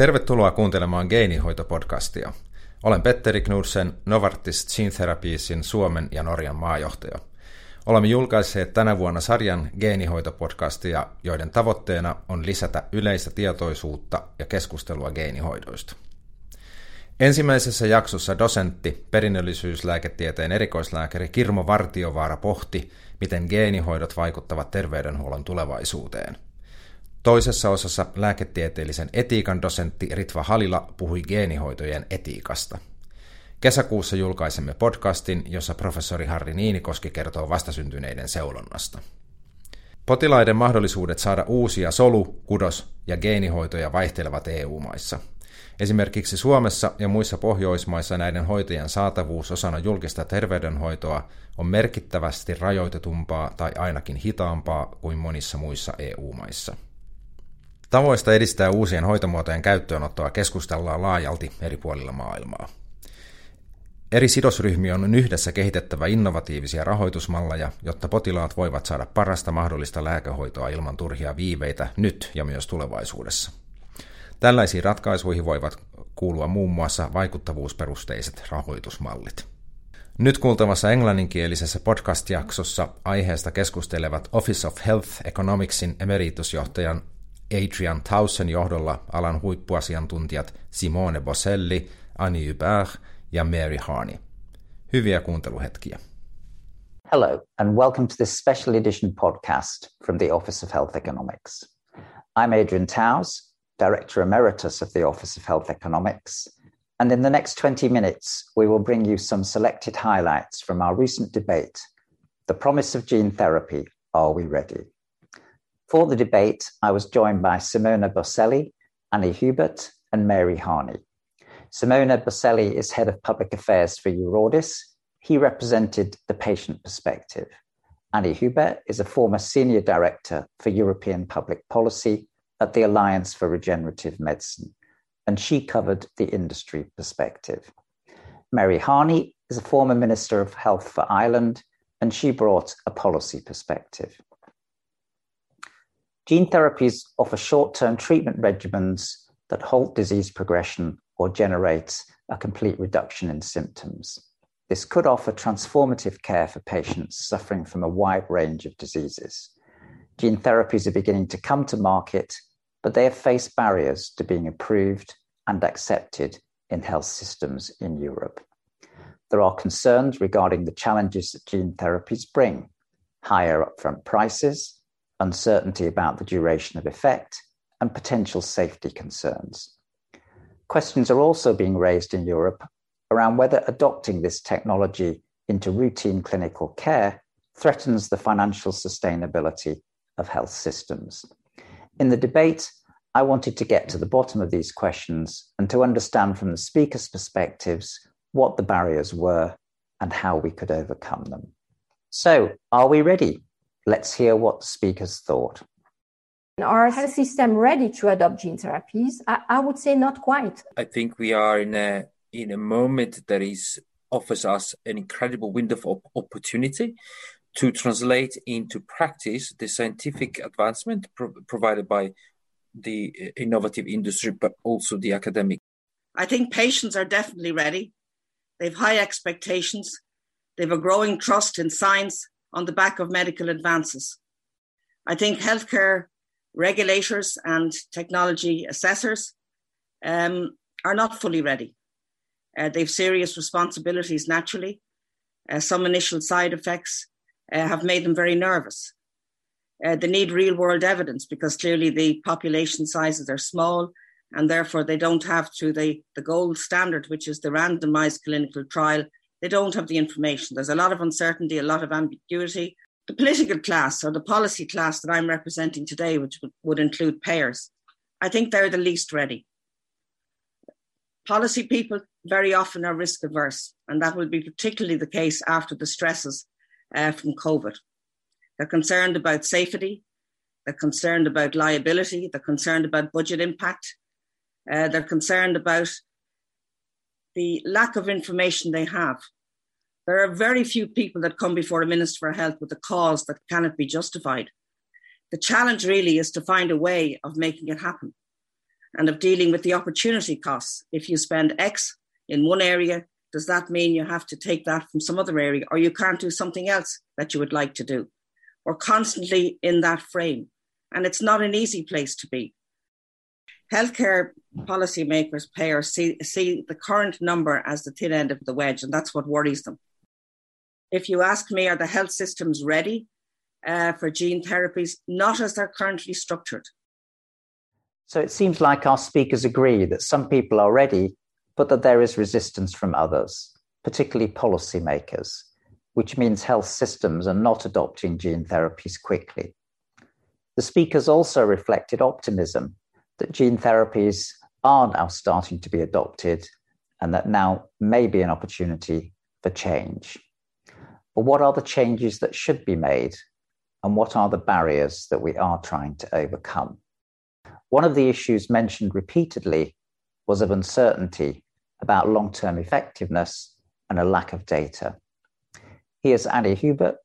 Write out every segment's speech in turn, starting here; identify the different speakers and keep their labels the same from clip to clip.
Speaker 1: Tervetuloa kuuntelemaan Geenihoitopodcastia. Olen Petteri Knudsen, Novartis Gene Therapiesin Suomen ja Norjan maajohtaja. Olemme julkaisseet tänä vuonna sarjan geenihoitopodcastia, joiden tavoitteena on lisätä yleistä tietoisuutta ja keskustelua geenihoidoista. Ensimmäisessä jaksossa dosentti, perinnöllisyyslääketieteen erikoislääkäri Kirmo Vartiovaara pohti, miten geenihoidot vaikuttavat terveydenhuollon tulevaisuuteen – Toisessa osassa lääketieteellisen etiikan dosentti Ritva Halila puhui geenihoitojen etiikasta. Kesäkuussa julkaisemme podcastin, jossa professori Harri Niinikoski kertoo vastasyntyneiden seulonnasta. Potilaiden mahdollisuudet saada uusia solu-, kudos- ja geenihoitoja vaihtelevat EU-maissa. Esimerkiksi Suomessa ja muissa Pohjoismaissa näiden hoitojen saatavuus osana julkista terveydenhoitoa on merkittävästi rajoitetumpaa tai ainakin hitaampaa kuin monissa muissa EU-maissa. Tavoista edistää uusien hoitomuotojen käyttöönottoa keskustellaan laajalti eri puolilla maailmaa. Eri sidosryhmiä on yhdessä kehitettävä innovatiivisia rahoitusmalleja, jotta potilaat voivat saada parasta mahdollista lääkehoitoa ilman turhia viiveitä nyt ja myös tulevaisuudessa. Tällaisiin ratkaisuihin voivat kuulua muun muassa vaikuttavuusperusteiset rahoitusmallit. Nyt kuultavassa englanninkielisessä podcast-jaksossa aiheesta keskustelevat Office of Health Economicsin emeritusjohtajan Adrian Towsen johdolla alan huippuasiantuntijat Simone Boselli, Annie Hubert ja Mary Harney. Hyviä kuunteluhetkiä.
Speaker 2: Hello, and welcome to this special edition podcast from the Office of Health Economics. I'm Adrian Towse, Director Emeritus of the Office of Health Economics, and in the next 20 minutes, we will bring you some selected highlights from our recent debate The Promise of Gene Therapy Are We Ready? For the debate, I was joined by Simona Boselli, Annie Hubert, and Mary Harney. Simona Boselli is Head of Public Affairs for Eurordis. He represented the patient perspective. Annie Hubert is a former Senior Director for European Public Policy at the Alliance for Regenerative Medicine, and she covered the industry perspective. Mary Harney is a former Minister of Health for Ireland, and she brought a policy perspective. Gene therapies offer short term treatment regimens that halt disease progression or generate a complete reduction in symptoms. This could offer transformative care for patients suffering from a wide range of diseases. Gene therapies are beginning to come to market, but they have faced barriers to being approved and accepted in health systems in Europe. There are concerns regarding the challenges that gene therapies bring higher upfront prices, uncertainty about the duration of effect, and potential safety concerns. Questions are also being raised in Europe around whether adopting this technology into routine clinical care threatens the financial sustainability of health systems. In the debate, I wanted to get to the bottom of these questions and to understand from the speakers' perspectives what the barriers were and how we could overcome them. So, are we ready? Let's hear what the speakers thought.
Speaker 3: Are our health system ready to adopt gene therapies? I, I would say not quite.
Speaker 4: I think we are in a in a moment that is offers us an incredible window of opportunity to translate into practice the scientific advancement pro- provided by the uh, innovative industry, but also the academic.
Speaker 5: I think patients are definitely ready. They've high expectations. They've a growing trust in science on the back of medical advances. I think healthcare regulators and technology assessors um, are not fully ready. Uh, they've serious responsibilities naturally. Uh, some initial side effects uh, have made them very nervous. Uh, they need real world evidence because clearly the population sizes are small and therefore they don't have to the, the gold standard, which is the randomized clinical trial they don't have the information. There's a lot of uncertainty, a lot of ambiguity. The political class or the policy class that I'm representing today, which would, include payers, I think they're the least ready. Policy people very often are risk averse, and that will be particularly the case after the stresses uh, from COVID. They're concerned about safety, they're concerned about liability, they're concerned about budget impact, uh, they're concerned about the lack of information they have. There are very few people that come before a Minister for Health with a cause that cannot be justified. The challenge really is to find a way of making it happen. and of dealing with the opportunity costs. If you spend X in one area, does that mean you have to take that from some other area or you can't do something else that you would like to do? We're constantly in that frame, and it's not an easy place to be. Healthcare policymakers, payers see, see the current number as the thin end of the wedge, and that's what worries them. If you ask me, are the health systems ready uh, for gene therapies? Not as they're currently structured.
Speaker 2: So it seems like our speakers agree that some people are ready, but that there is resistance from others, particularly policymakers, which means health systems are not adopting gene therapies quickly. The speakers also reflected optimism that gene therapies are now starting to be adopted and that now may be an opportunity for change. But what are the changes that should be made? And what are the barriers that we are trying to overcome? One of the issues mentioned repeatedly was of uncertainty about long term effectiveness and a lack of data. Here's Annie Hubert,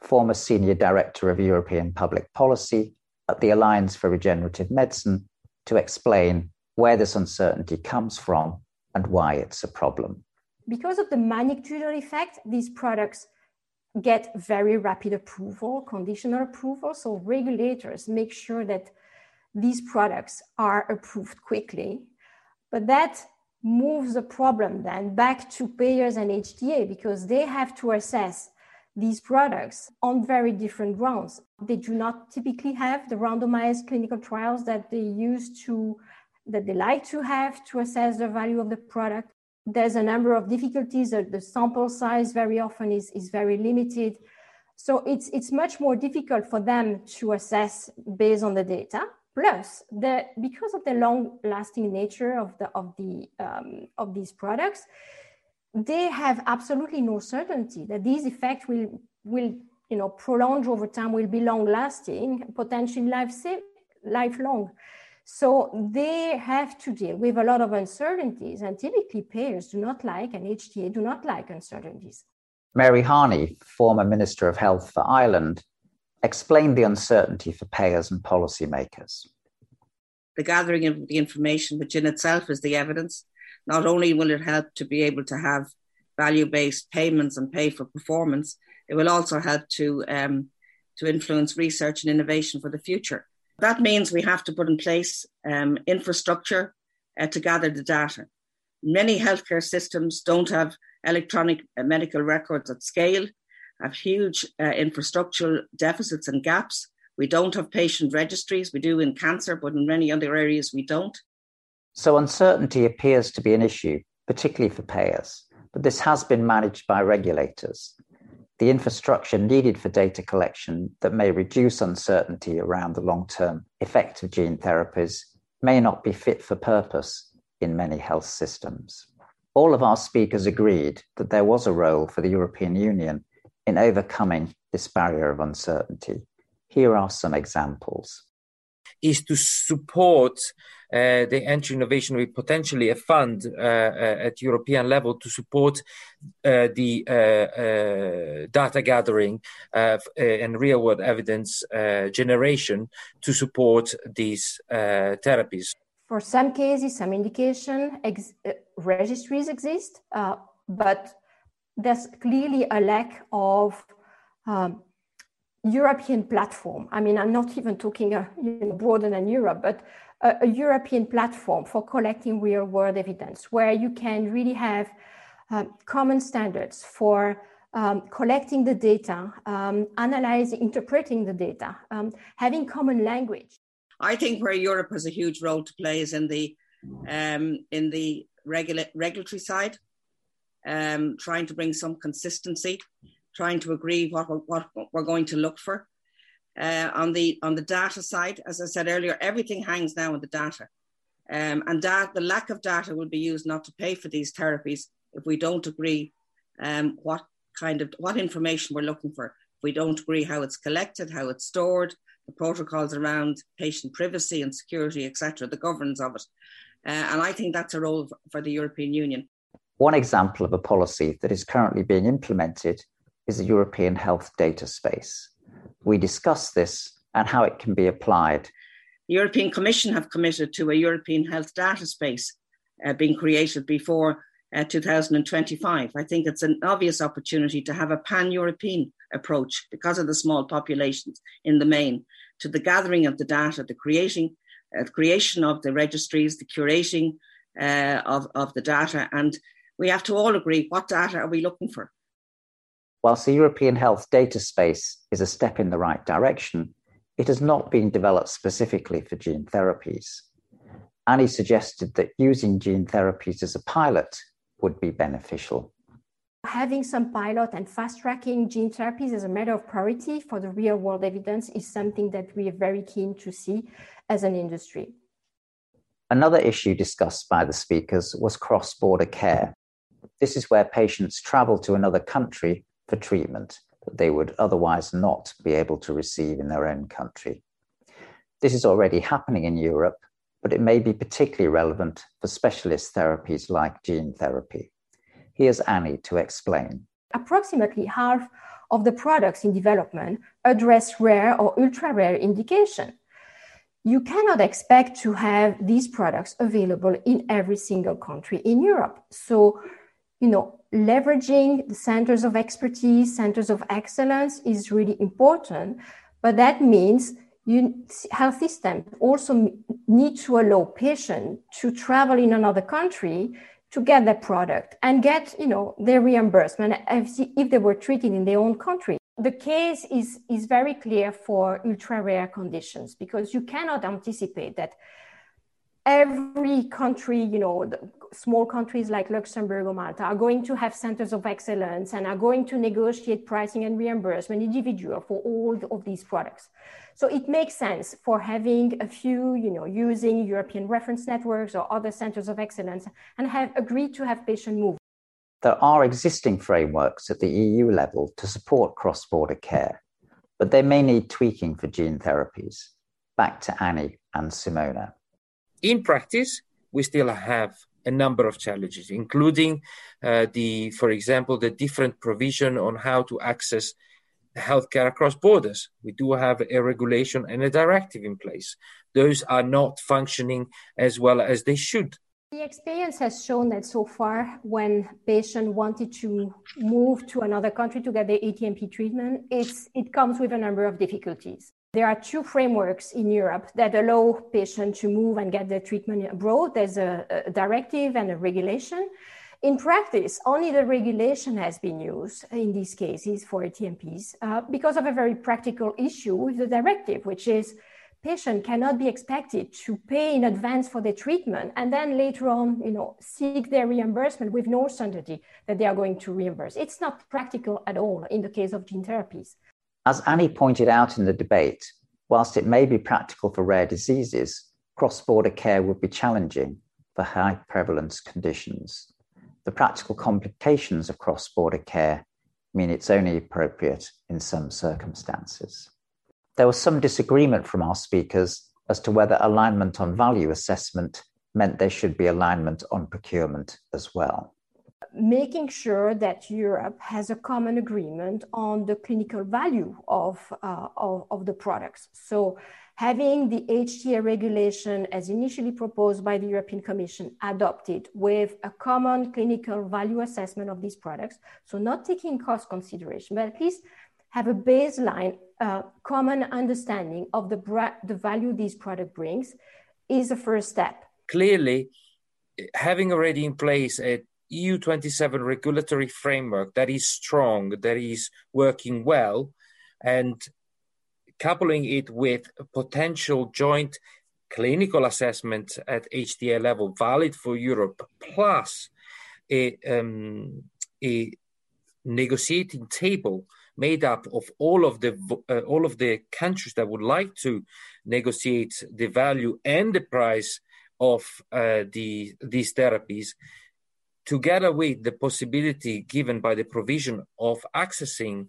Speaker 2: former Senior Director of European Public Policy at the Alliance for Regenerative Medicine, to explain where this uncertainty comes from and why it's a problem.
Speaker 3: Because of the magnitude effect, these products get very rapid approval, conditional approval. So regulators make sure that these products are approved quickly. But that moves the problem then back to payers and HTA because they have to assess these products on very different grounds. They do not typically have the randomized clinical trials that they used to that they like to have to assess the value of the product. There's a number of difficulties. The sample size very often is, is very limited. So it's, it's much more difficult for them to assess based on the data. Plus, the, because of the long-lasting nature of, the, of, the, um, of these products, they have absolutely no certainty that these effects will, will you know, prolong over time, will be long-lasting, potentially life lifelong. So they have to deal with a lot of uncertainties, and typically payers do not like, and HTA do not like uncertainties.
Speaker 2: Mary Harney, former Minister of Health for Ireland, explained the uncertainty for payers and policymakers.
Speaker 5: The gathering of the information, which in itself is the evidence, not only will it help to be able to have value based payments and pay for performance, it will also help to, um, to influence research and innovation for the future. That means we have to put in place um, infrastructure uh, to gather the data. Many healthcare systems don't have electronic uh, medical records at scale, have huge uh, infrastructural deficits and gaps. We don't have patient registries. We do in cancer, but in many other areas we don't.
Speaker 2: So uncertainty appears to be an issue, particularly for payers, but this has been managed by regulators the infrastructure needed for data collection that may reduce uncertainty around the long term effect of gene therapies may not be fit for purpose in many health systems. All of our speakers agreed that there was a role for the European Union in overcoming this barrier of uncertainty. Here are some examples.
Speaker 4: Is to support uh, the entry innovation with potentially a fund uh, uh, at European level to support uh, the uh, uh, data gathering and real world evidence generation to support these therapies.
Speaker 3: For some cases, some indication ex- registries exist, but there's clearly a lack of um, European platform. I mean, I'm not even talking uh, you know, broader than Europe, but a, a European platform for collecting real world evidence where you can really have um, common standards for um, collecting the data, um, analyzing, interpreting the data, um, having common language.
Speaker 5: I think where Europe has a huge role to play is in the um, in the regula- regulatory side, um, trying to bring some consistency, trying to agree what, what, what we're going to look for. Uh, on the on the data side, as I said earlier, everything hangs now on the data, um, and that the lack of data will be used not to pay for these therapies if we don't agree um, what kind of what information we're looking for. If we don't agree how it's collected, how it's stored, the protocols around patient privacy and security, etc., the governance of it, uh, and I think that's a role for the European Union.
Speaker 2: One example of a policy that is currently being implemented is the European health data space we discuss this and how it can be applied.
Speaker 5: The European Commission have committed to a European health data space uh, being created before uh, 2025. I think it's an obvious opportunity to have a pan European approach because of the small populations in the main to the gathering of the data, the creating, uh, creation of the registries, the curating uh, of, of the data. And we have to all agree what data are we looking for?
Speaker 2: Whilst the European health data space is a step in the right direction, it has not been developed specifically for gene therapies. Annie suggested that using gene therapies as a pilot would be beneficial.
Speaker 3: Having some pilot and fast tracking gene therapies as a matter of priority for the real world evidence is something that we are very keen to see as an industry.
Speaker 2: Another issue discussed by the speakers was cross border care. This is where patients travel to another country for treatment that they would otherwise not be able to receive in their own country. This is already happening in Europe, but it may be particularly relevant for specialist therapies like gene therapy. Here's Annie to explain.
Speaker 3: Approximately half of the products in development address rare or ultra rare indication. You cannot expect to have these products available in every single country in Europe. So, you know, leveraging the centers of expertise, centers of excellence is really important, but that means you, health systems also need to allow patients to travel in another country to get that product and get you know their reimbursement if they were treated in their own country. The case is is very clear for ultra rare conditions because you cannot anticipate that every country, you know, small countries like Luxembourg or Malta are going to have centers of excellence and are going to negotiate pricing and reimbursement individual for all of these products. So it makes sense for having a few, you know, using European reference networks or other centers of excellence and have agreed to have patient move.
Speaker 2: There are existing frameworks at the EU level to support cross-border care, but they may need tweaking for gene therapies. Back to Annie and Simona.
Speaker 4: In practice, we still have a number of challenges, including uh, the, for example, the different provision on how to access healthcare across borders. We do have a regulation and a directive in place. Those are not functioning as well as they should.
Speaker 3: The experience has shown that so far, when patients wanted to move to another country to get the ATMP treatment, it's, it comes with a number of difficulties. There are two frameworks in Europe that allow patients to move and get their treatment abroad. There's a, a directive and a regulation. In practice, only the regulation has been used in these cases for ATMPs uh, because of a very practical issue with the directive, which is patient cannot be expected to pay in advance for their treatment and then later on, you know, seek their reimbursement with no certainty that they are going to reimburse. It's not practical at all in the case of gene therapies.
Speaker 2: As Annie pointed out in the debate, whilst it may be practical for rare diseases, cross border care would be challenging for high prevalence conditions. The practical complications of cross border care mean it's only appropriate in some circumstances. There was some disagreement from our speakers as to whether alignment on value assessment meant there should be alignment on procurement as well
Speaker 3: making sure that Europe has a common agreement on the clinical value of, uh, of, of, the products. So having the HTA regulation as initially proposed by the European Commission adopted with a common clinical value assessment of these products, so not taking cost consideration, but at least have a baseline uh, common understanding of the, bra- the value these product brings is a first step.
Speaker 4: Clearly, having already in place a EU27 regulatory framework that is strong, that is working well, and coupling it with potential joint clinical assessment at HTA level, valid for Europe, plus a, um, a negotiating table made up of all of the uh, all of the countries that would like to negotiate the value and the price of uh, the these therapies together with the possibility given by the provision of accessing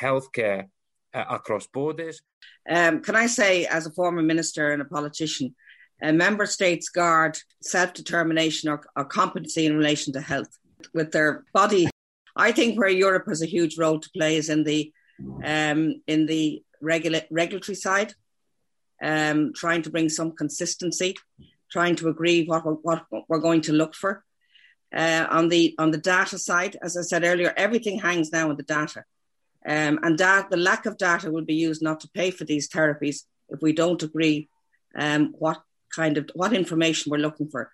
Speaker 4: healthcare uh, across borders.
Speaker 5: Um, can I say, as a former minister and a politician, a member states guard self determination or, or competency in relation to health with their body. I think where Europe has a huge role to play is in the um, in the regula- regulatory side. um, trying to bring some consistency, trying to agree what we're, what we're going to look for. Uh, on the on the data side, as I said earlier, everything hangs now on the data, um, and that the lack of data will be used not to pay for these therapies if we don't agree um, what kind of what information we're looking for.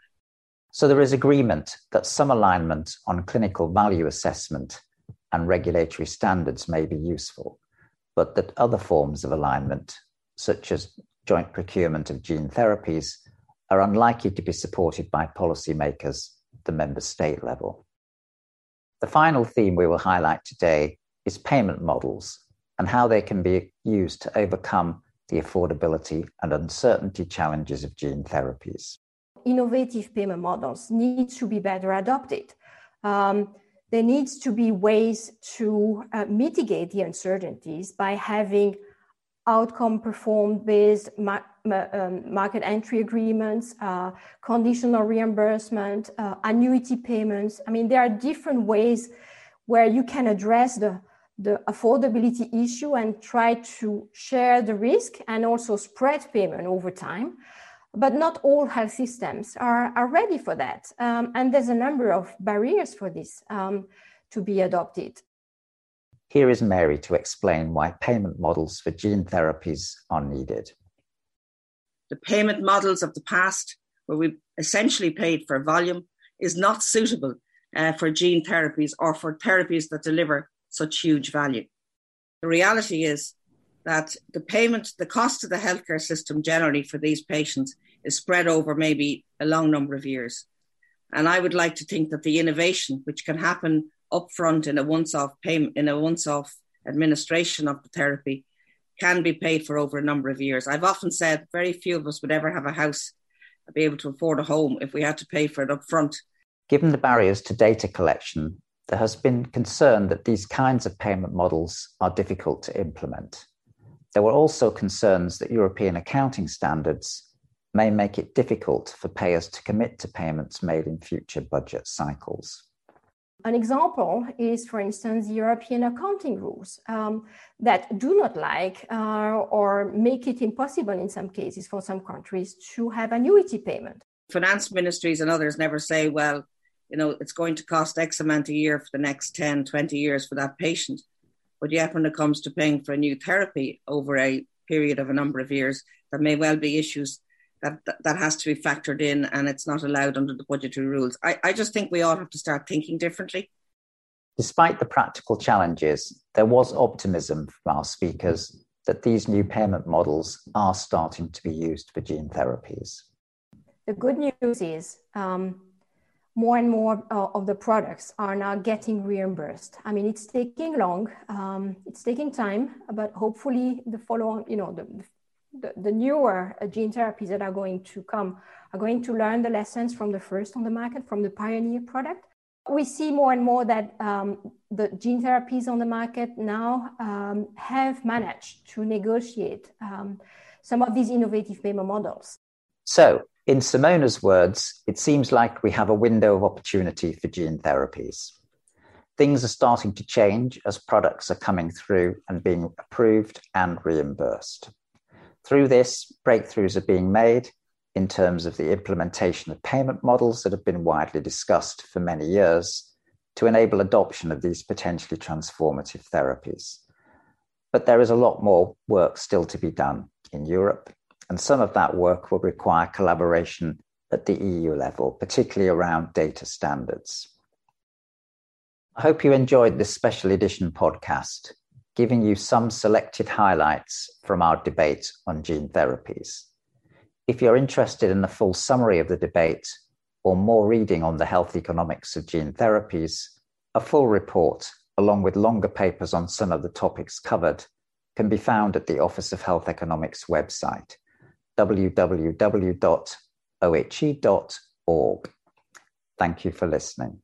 Speaker 2: So there is agreement that some alignment on clinical value assessment and regulatory standards may be useful, but that other forms of alignment, such as joint procurement of gene therapies, are unlikely to be supported by policymakers the member state level. The final theme we will highlight today is payment models and how they can be used to overcome the affordability and uncertainty challenges of gene therapies.
Speaker 3: Innovative payment models need to be better adopted. Um, there needs to be ways to uh, mitigate the uncertainties by having outcome performed based ma- ma- um, market entry agreements, uh, conditional reimbursement, uh, annuity payments. I mean, there are different ways where you can address the the affordability issue and try to share the risk and also spread payment over time. But not all health systems are, are ready for that. Um, and there's a number of barriers for this um, to be adopted.
Speaker 2: Here is Mary to explain why payment models for gene therapies are needed.
Speaker 5: The payment models of the past, where we essentially paid for volume, is not suitable uh, for gene therapies or for therapies that deliver such huge value. The reality is that the payment, the cost of the healthcare system generally for these patients is spread over maybe a long number of years. And I would like to think that the innovation, which can happen upfront in a once-off payment, in a once-off administration of the therapy, can be paid for over a number of years. I've often said very few of us would ever have a house, be able to afford a home if we had to pay for it upfront.
Speaker 2: Given the barriers to data collection there has been concern that these kinds of payment models are difficult to implement. There were also concerns that European accounting standards may make it difficult for payers to commit to payments made in future budget cycles.
Speaker 3: An example is, for instance, European accounting rules um, that do not like uh, or make it impossible in some cases for some countries to have annuity payment.
Speaker 5: Finance ministries and others never say, well, you know, it's going to cost X amount a year for the next 10, 20 years for that patient. But yet, when it comes to paying for a new therapy over a period of a number of years, there may well be issues that, that, has to be factored in and it's not allowed under the budgetary rules. I, I just think we all have to start thinking differently.
Speaker 2: Despite the practical challenges, there was optimism from our speakers that these new payment models are starting to be used for gene therapies.
Speaker 3: The good news is um, more and more uh, of the products are now getting reimbursed. I mean, it's taking long, um, it's taking time, but hopefully the follow, on, you know, the, the, the, newer uh, gene therapies that are going to come are going to learn the lessons from the first on the market, from the pioneer product. We see more and more that um, the gene therapies on the market now um, have managed to negotiate um, some of these innovative payment models.
Speaker 2: So, in Simona's words, it seems like we have a window of opportunity for gene therapies. Things are starting to change as products are coming through and being approved and reimbursed. Through this, breakthroughs are being made in terms of the implementation of payment models that have been widely discussed for many years to enable adoption of these potentially transformative therapies. But there is a lot more work still to be done in Europe and some of that work will require collaboration at the EU level, particularly around data standards. I hope you enjoyed this special edition podcast, giving you some selected highlights from our debate on gene therapies. If you're interested in the full summary of the debate or more reading on the health economics of gene therapies, a full report, along with longer papers on some of the topics covered, can be found at the Office of Health Economics website www.ohe.org. Thank you for listening.